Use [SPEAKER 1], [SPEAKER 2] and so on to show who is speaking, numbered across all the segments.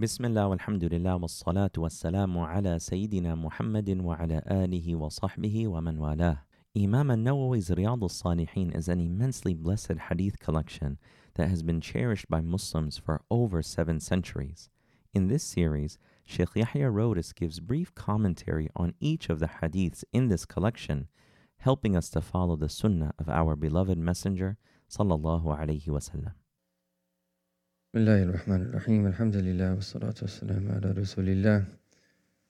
[SPEAKER 1] بسم الله والحمد لله والصلاة والسلام على سيدنا محمد وعلى آله وصحبه ومن والاه. Imam al-Nawawi's Riyad al-Salihin is an immensely blessed hadith collection that has been cherished by Muslims for over seven centuries. In this series, Sheikh Yahya Rhodus gives brief commentary on each of the hadiths in this collection, helping us to follow the sunnah of our beloved messenger sallallahu alaihi wasallam.
[SPEAKER 2] بسم الله الرحمن الرحيم. الحمد لله والصلاة والسلام على رسول الله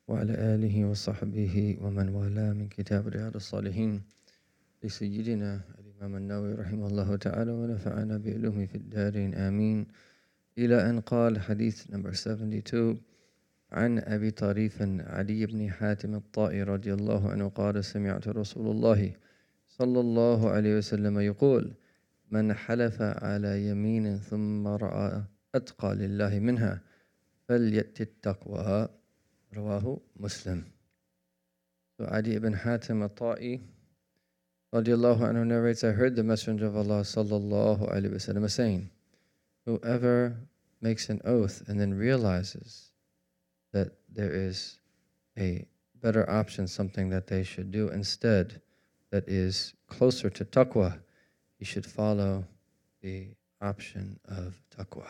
[SPEAKER 2] وعلى آله وصحبه ومن والاه من كتاب رياض الصالحين لسيدنا الإمام النووي رحمه الله تعالى ونفعنا بعلومه في الدارين. آمين. إلى أن قال حديث نمبر 72 عن أبي طريف علي بن حاتم الطائي رضي الله عنه قال سمعت رسول الله صلى الله عليه وسلم يقول من حلف على يمين ثم رأى أتقى لله منها فليأت التقوى رواه مسلم So Adi ibn Hatim al-Ta'i radiallahu anhu narrates, I heard the Messenger of Allah sallallahu alayhi wa sallam saying, Whoever makes an oath and then realizes that there is a better option, something that they should do instead that is closer to taqwa, he should follow the option of taqwa.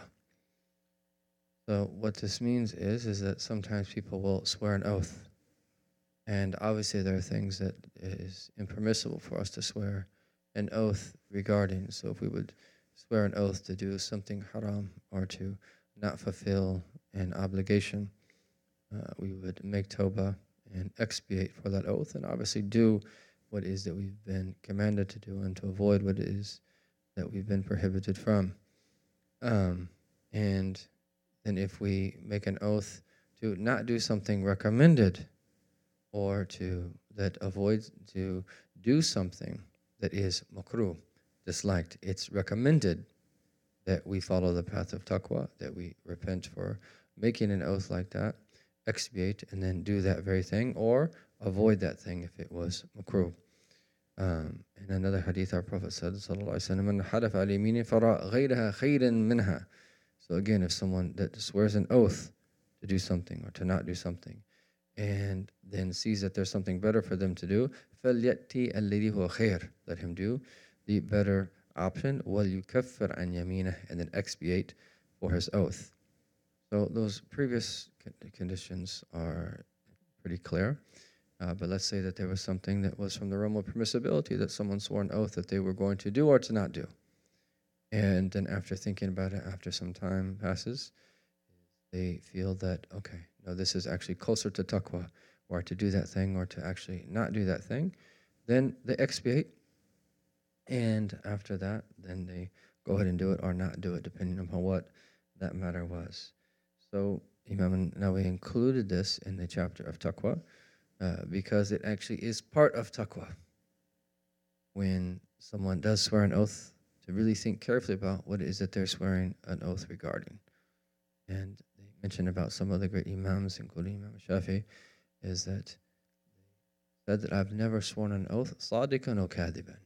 [SPEAKER 2] So what this means is is that sometimes people will swear an oath. And obviously there are things that is impermissible for us to swear an oath regarding. So if we would swear an oath to do something haram or to not fulfill an obligation, uh, we would make tawbah and expiate for that oath and obviously do what is that we've been commanded to do and to avoid what is that we've been prohibited from. Um, and then if we make an oath to not do something recommended or to that avoids to do something that is makruh, disliked, it's recommended that we follow the path of taqwa, that we repent for making an oath like that, expiate, and then do that very thing, or avoid that thing if it was makruh. Um, in another hadith, our Prophet said, Sallallahu Alaihi Wasallam, So again, if someone that swears an oath to do something or to not do something, and then sees that there's something better for them to do, فَلْيَأْتِ الَّذِي هُوَ خَيْرٌ Let him do the better option, وَلْيُكَفِّرْ عَنْ يَمِينَهِ And then expiate for his oath. So those previous conditions are pretty clear. Uh, but let's say that there was something that was from the realm of permissibility that someone swore an oath that they were going to do or to not do. And then after thinking about it, after some time passes, they feel that, okay, no, this is actually closer to taqwa, or to do that thing, or to actually not do that thing. Then they expiate. And after that, then they go ahead and do it or not do it, depending upon what that matter was. So Imam Nawawi included this in the chapter of taqwa uh, because it actually is part of taqwa. When someone does swear an oath, to really think carefully about what it is that they're swearing an oath regarding. And they mentioned about some of the great imams, including Imam Shafi, is that said that I've never sworn an oath, sadiqan or kadiban,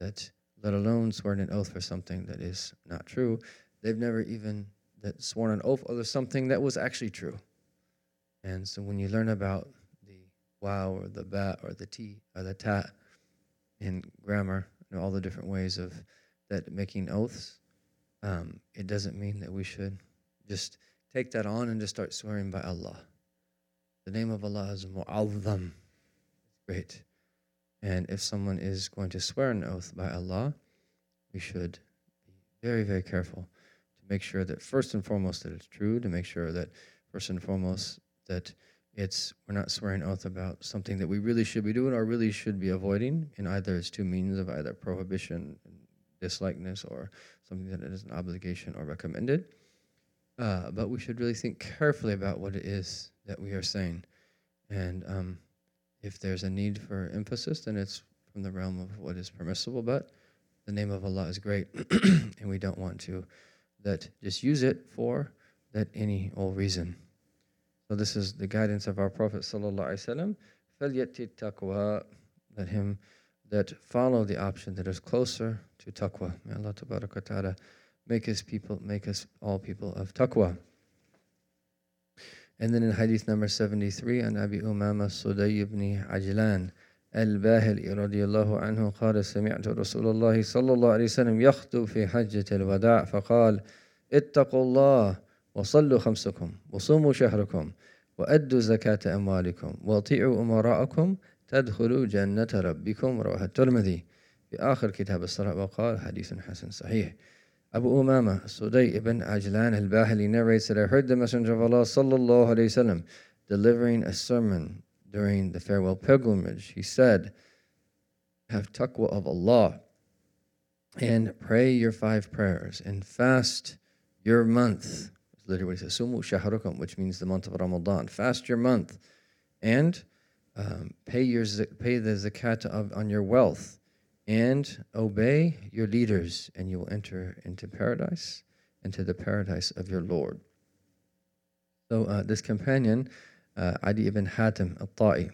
[SPEAKER 2] that let alone sworn an oath for something that is not true, they've never even that sworn an oath over something that was actually true. And so when you learn about the wow or the bat or the t or the tat in grammar, you know, all the different ways of that making oaths, um, it doesn't mean that we should just take that on and just start swearing by Allah. The name of Allah is Mu'azzam. Great. And if someone is going to swear an oath by Allah, we should be very, very careful to make sure that first and foremost that it's true, to make sure that first and foremost that it's we're not swearing oath about something that we really should be doing or really should be avoiding in either its two means of either prohibition dislikeness or something that is an obligation or recommended uh, but we should really think carefully about what it is that we are saying and um, if there's a need for emphasis then it's from the realm of what is permissible but the name of allah is great and we don't want to that just use it for that any old reason so this is the guidance of our Prophet sallallahu alaihi wasallam. Let him that follow the option that is closer to taqwa. May Allah ta'ala make his people, make us all people of taqwa. And then in hadith number 73, عن أبي أمامة الصدي بن عجلان الباهلي رضي الله عنه قال سمعت رسول الله صلى الله عليه وسلم يخطب في حجة الوداع فقال اتقوا الله وصلوا خمسكم وصوموا شهركم وأدوا زكاة أموالكم وأطيعوا أمراءكم تدخلوا جنة ربكم رواه الترمذي في آخر كتاب الصلاة وقال حديث حسن صحيح Abu Umama Sudai ibn Ajlan al-Bahili narrates that I heard the Messenger of Allah sallallahu alayhi wasallam delivering a sermon during the farewell pilgrimage. He said, have taqwa of Allah and pray your five prayers and fast your month. Literally what he says, Sumu shahrukum, which means the month of Ramadan. Fast your month and um, pay your pay the zakat of, on your wealth and obey your leaders, and you will enter into paradise, into the paradise of your Lord. So uh, this companion, uh, Adi ibn Hatim al-Ta'i,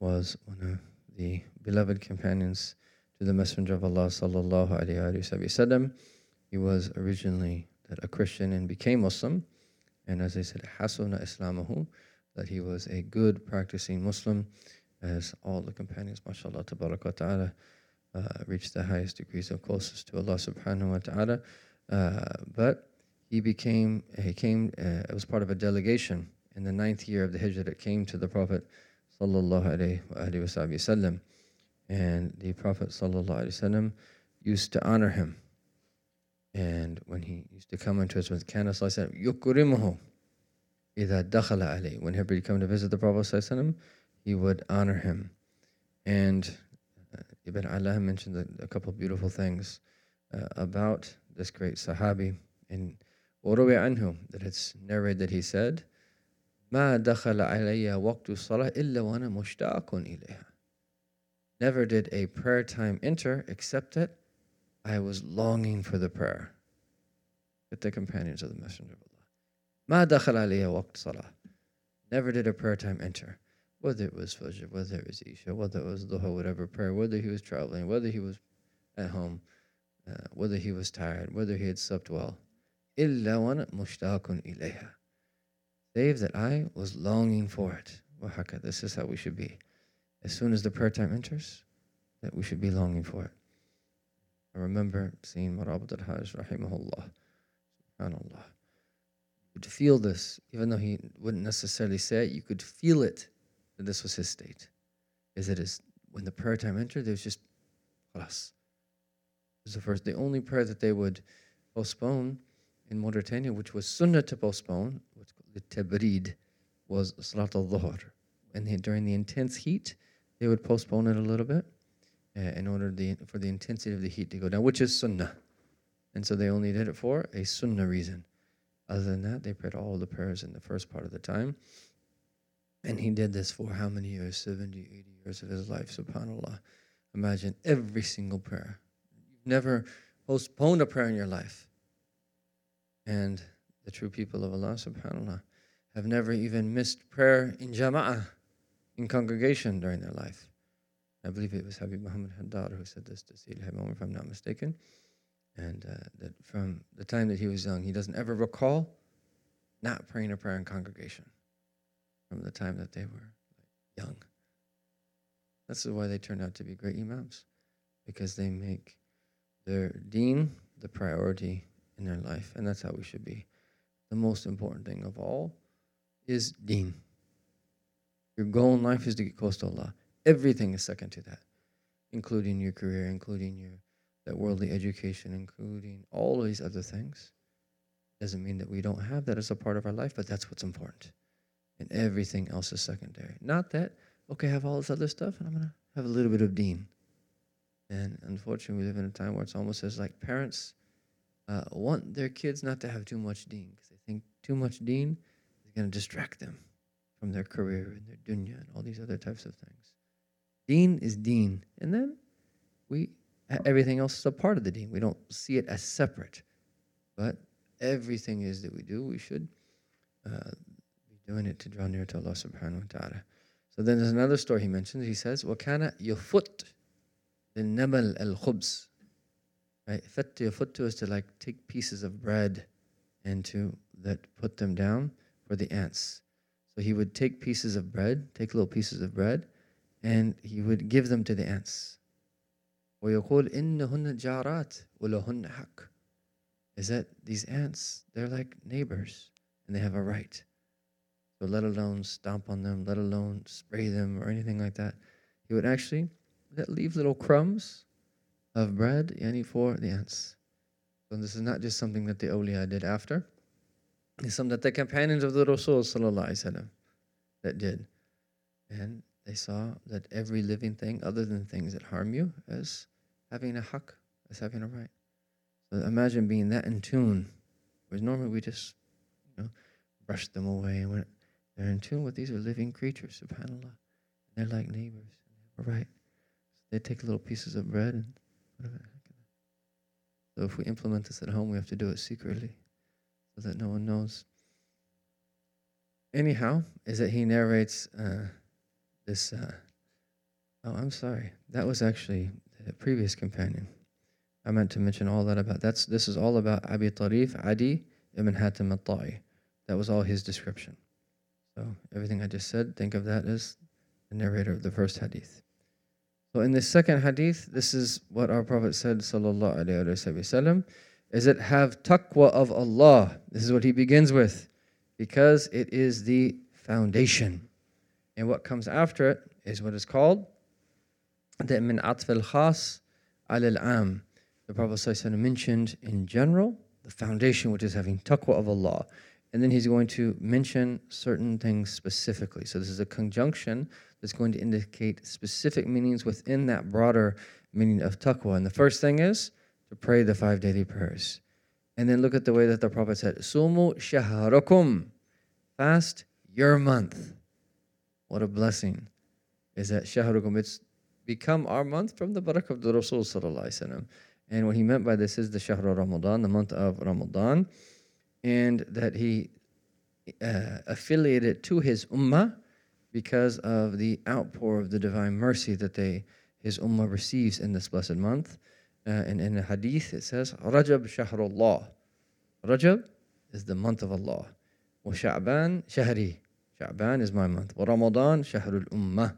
[SPEAKER 2] was one of the beloved companions to the Messenger of Allah sallallahu alaihi wasallam. He was originally a Christian and became Muslim, and as I said, hasuna islamahu, that he was a good practicing Muslim, as all the companions, mashallah, tabarak ta'ala, uh, reached the highest degrees of closest to Allah subhanahu wa ta'ala. Uh, but he became, he came, uh, it was part of a delegation in the ninth year of the Hijrah that came to the Prophet sallallahu alayhi wa And the Prophet sallallahu alayhi wa used to honor him. And when he used to come into his with Kana said, Yukurimuhu إِذَا دَخَلَ would Whenever he come to visit the Prophet ﷺ, he would honor him. And uh, Ibn Allan mentioned a, couple of beautiful things uh, about this great Sahabi in that it's narrated that he said, ما دخل علي وقت الصلاة إلا وأنا مشتاق إليها. Never did a prayer time enter except that I was longing for the prayer. At the companions of the Messenger of Allah. ما دخل علي وقت صلاة. Never did a prayer time enter. Whether it was Fajr, whether it was Isha, whether it was Dhuhr, whatever prayer, whether he was traveling, whether he was at home, uh, whether he was tired, whether he had slept well. إِلَّا وَأَنَا مُشْتَاقٌ إِلَيْهَا Save that I was longing for it. Wahaka, this is how we should be. As soon as the prayer time enters, that we should be longing for it. I remember seeing Murabit al-Hajj, rahimahullah, subhanallah. Feel this, even though he wouldn't necessarily say it, you could feel it that this was his state. Is it is when the prayer time entered, there was just khalas. It was the first, the only prayer that they would postpone in Mauritania, which was sunnah to postpone, what's called the tabrid, was Salat al Dhuhr. And they, during the intense heat, they would postpone it a little bit uh, in order the, for the intensity of the heat to go down, which is sunnah. And so they only did it for a sunnah reason. Other than that, they prayed all the prayers in the first part of the time. And he did this for how many years? 70, 80 years of his life, subhanAllah. Imagine every single prayer. You've never postponed a prayer in your life. And the true people of Allah, subhanAllah, have never even missed prayer in jama'ah, in congregation during their life. I believe it was Habib Muhammad Haddad who said this to Sayyid Hamam, if I'm not mistaken. And uh, that from the time that he was young, he doesn't ever recall not praying a prayer in congregation from the time that they were young. That's why they turned out to be great imams, because they make their deen the priority in their life, and that's how we should be. The most important thing of all is deen. Your goal in life is to get close to Allah. Everything is second to that, including your career, including your that worldly education, including all these other things. Doesn't mean that we don't have that as a part of our life, but that's what's important and everything else is secondary. Not that, okay, I have all this other stuff and I'm going to have a little bit of deen. And unfortunately, we live in a time where it's almost as like parents uh, want their kids not to have too much deen because they think too much deen is going to distract them from their career and their dunya and all these other types of things. Deen is deen. And then we everything else is a part of the deen. We don't see it as separate. But everything is that we do, we should uh, doing it to draw near to Allah subhanahu wa ta'ala. So then there's another story he mentions. He says, وَكَانَ يَفُتْ لِلنَّمَلْ الْخُبْزِ Right? Fet to is to like take pieces of bread and to that put them down for the ants. So he would take pieces of bread, take little pieces of bread, and he would give them to the ants. ويقول إنهن جارات ولهن حق is that these ants, they're like neighbors and they have a right. So let alone stomp on them, let alone spray them or anything like that. He would actually leave little crumbs of bread yani for the ants. So this is not just something that the awliya did after. It's something that the companions of the Rasul sallallahu that did. And they saw that every living thing other than things that harm you as having a haq, as having a right. So imagine being that in tune, whereas normally we just, you know, brush them away. And when they're in tune with these are living creatures, subhanAllah. They're like neighbors. Right. So they take little pieces of bread and. So if we implement this at home, we have to do it secretly so that no one knows. Anyhow, is that he narrates uh, this. Uh, oh, I'm sorry. That was actually the previous companion. I meant to mention all that about that's this is all about Abi Tarif Adi ibn Hatim al-Ta'i. That was all his description. So everything I just said, think of that as the narrator of the first hadith. So in the second hadith, this is what our Prophet said, sallallahu alaihi wasallam, is it have taqwa of Allah. This is what he begins with, because it is the foundation. And what comes after it is what is called the min atf al khas al am the Prophet mentioned in general the foundation, which is having taqwa of Allah. And then he's going to mention certain things specifically. So this is a conjunction that's going to indicate specific meanings within that broader meaning of taqwa. And the first thing is to pray the five daily prayers. And then look at the way that the Prophet said, Sumu shaharakum. Fast your month. What a blessing is that shaharakum. It's become our month from the barakah of the Rasul. And what he meant by this is the Shahr Ramadan, the month of Ramadan, and that he uh, affiliated to his ummah because of the outpour of the divine mercy that they his ummah receives in this blessed month. Uh, and in the hadith it says, Rajab Shahrullah. Rajab is the month of Allah. Wa Sha'ban. Sha'ban is my month. Wa Ramadan Shahrul Ummah.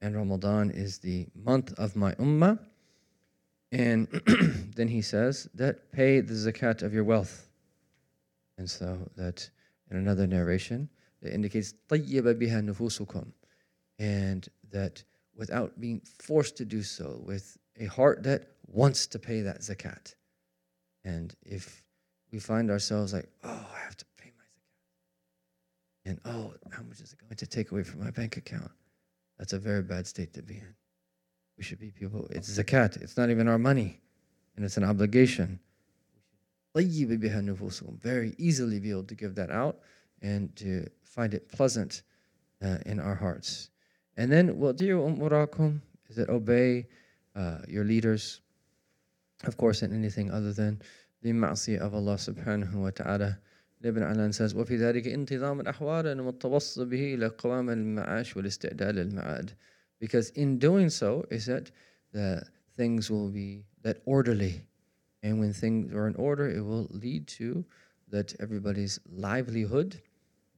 [SPEAKER 2] And Ramadan is the month of my ummah. And then he says that pay the zakat of your wealth. And so that in another narration, it indicates طَيِّبَ بِهَا نُفُوسُكُمْ And that without being forced to do so, with a heart that wants to pay that zakat. And if we find ourselves like, oh, I have to pay my zakat. and oh, how much is it going to take away from my bank account? That's a very bad state to be in. We should be people. It's zakat. It's not even our money, and it's an obligation. Very easily be able to give that out and to find it pleasant uh, in our hearts. And then, dear umurakum, is it obey uh, your leaders, of course, in anything other than the ma'asi of Allah subhanahu wa ta'ala. Ibn Alan says, وفي ذلك انتظام الأحوال المتوصل به إلى قوام المعاش والاستعداد للمعاد because in doing so is that the things will be that orderly and when things are in order it will lead to that everybody's livelihood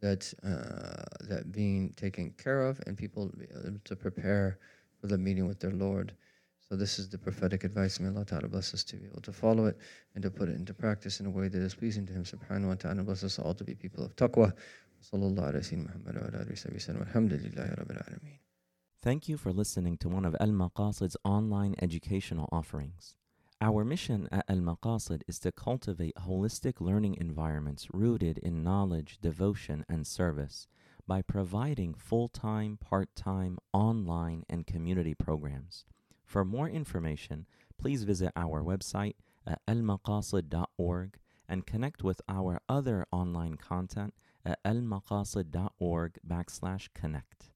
[SPEAKER 2] that uh, that being taken care of and people to prepare for the meeting with their lord so this is the prophetic advice may allah ta'ala bless us to be able to follow it and to put it into practice in a way that is pleasing to him subhanahu wa ta'ala bless us all to be people of taqwa.
[SPEAKER 1] Thank you for listening to one of Al Maqasid's online educational offerings. Our mission at Al Maqasid is to cultivate holistic learning environments rooted in knowledge, devotion, and service by providing full time, part time, online, and community programs. For more information, please visit our website at almaqasid.org and connect with our other online content at almaqasid.org backslash connect.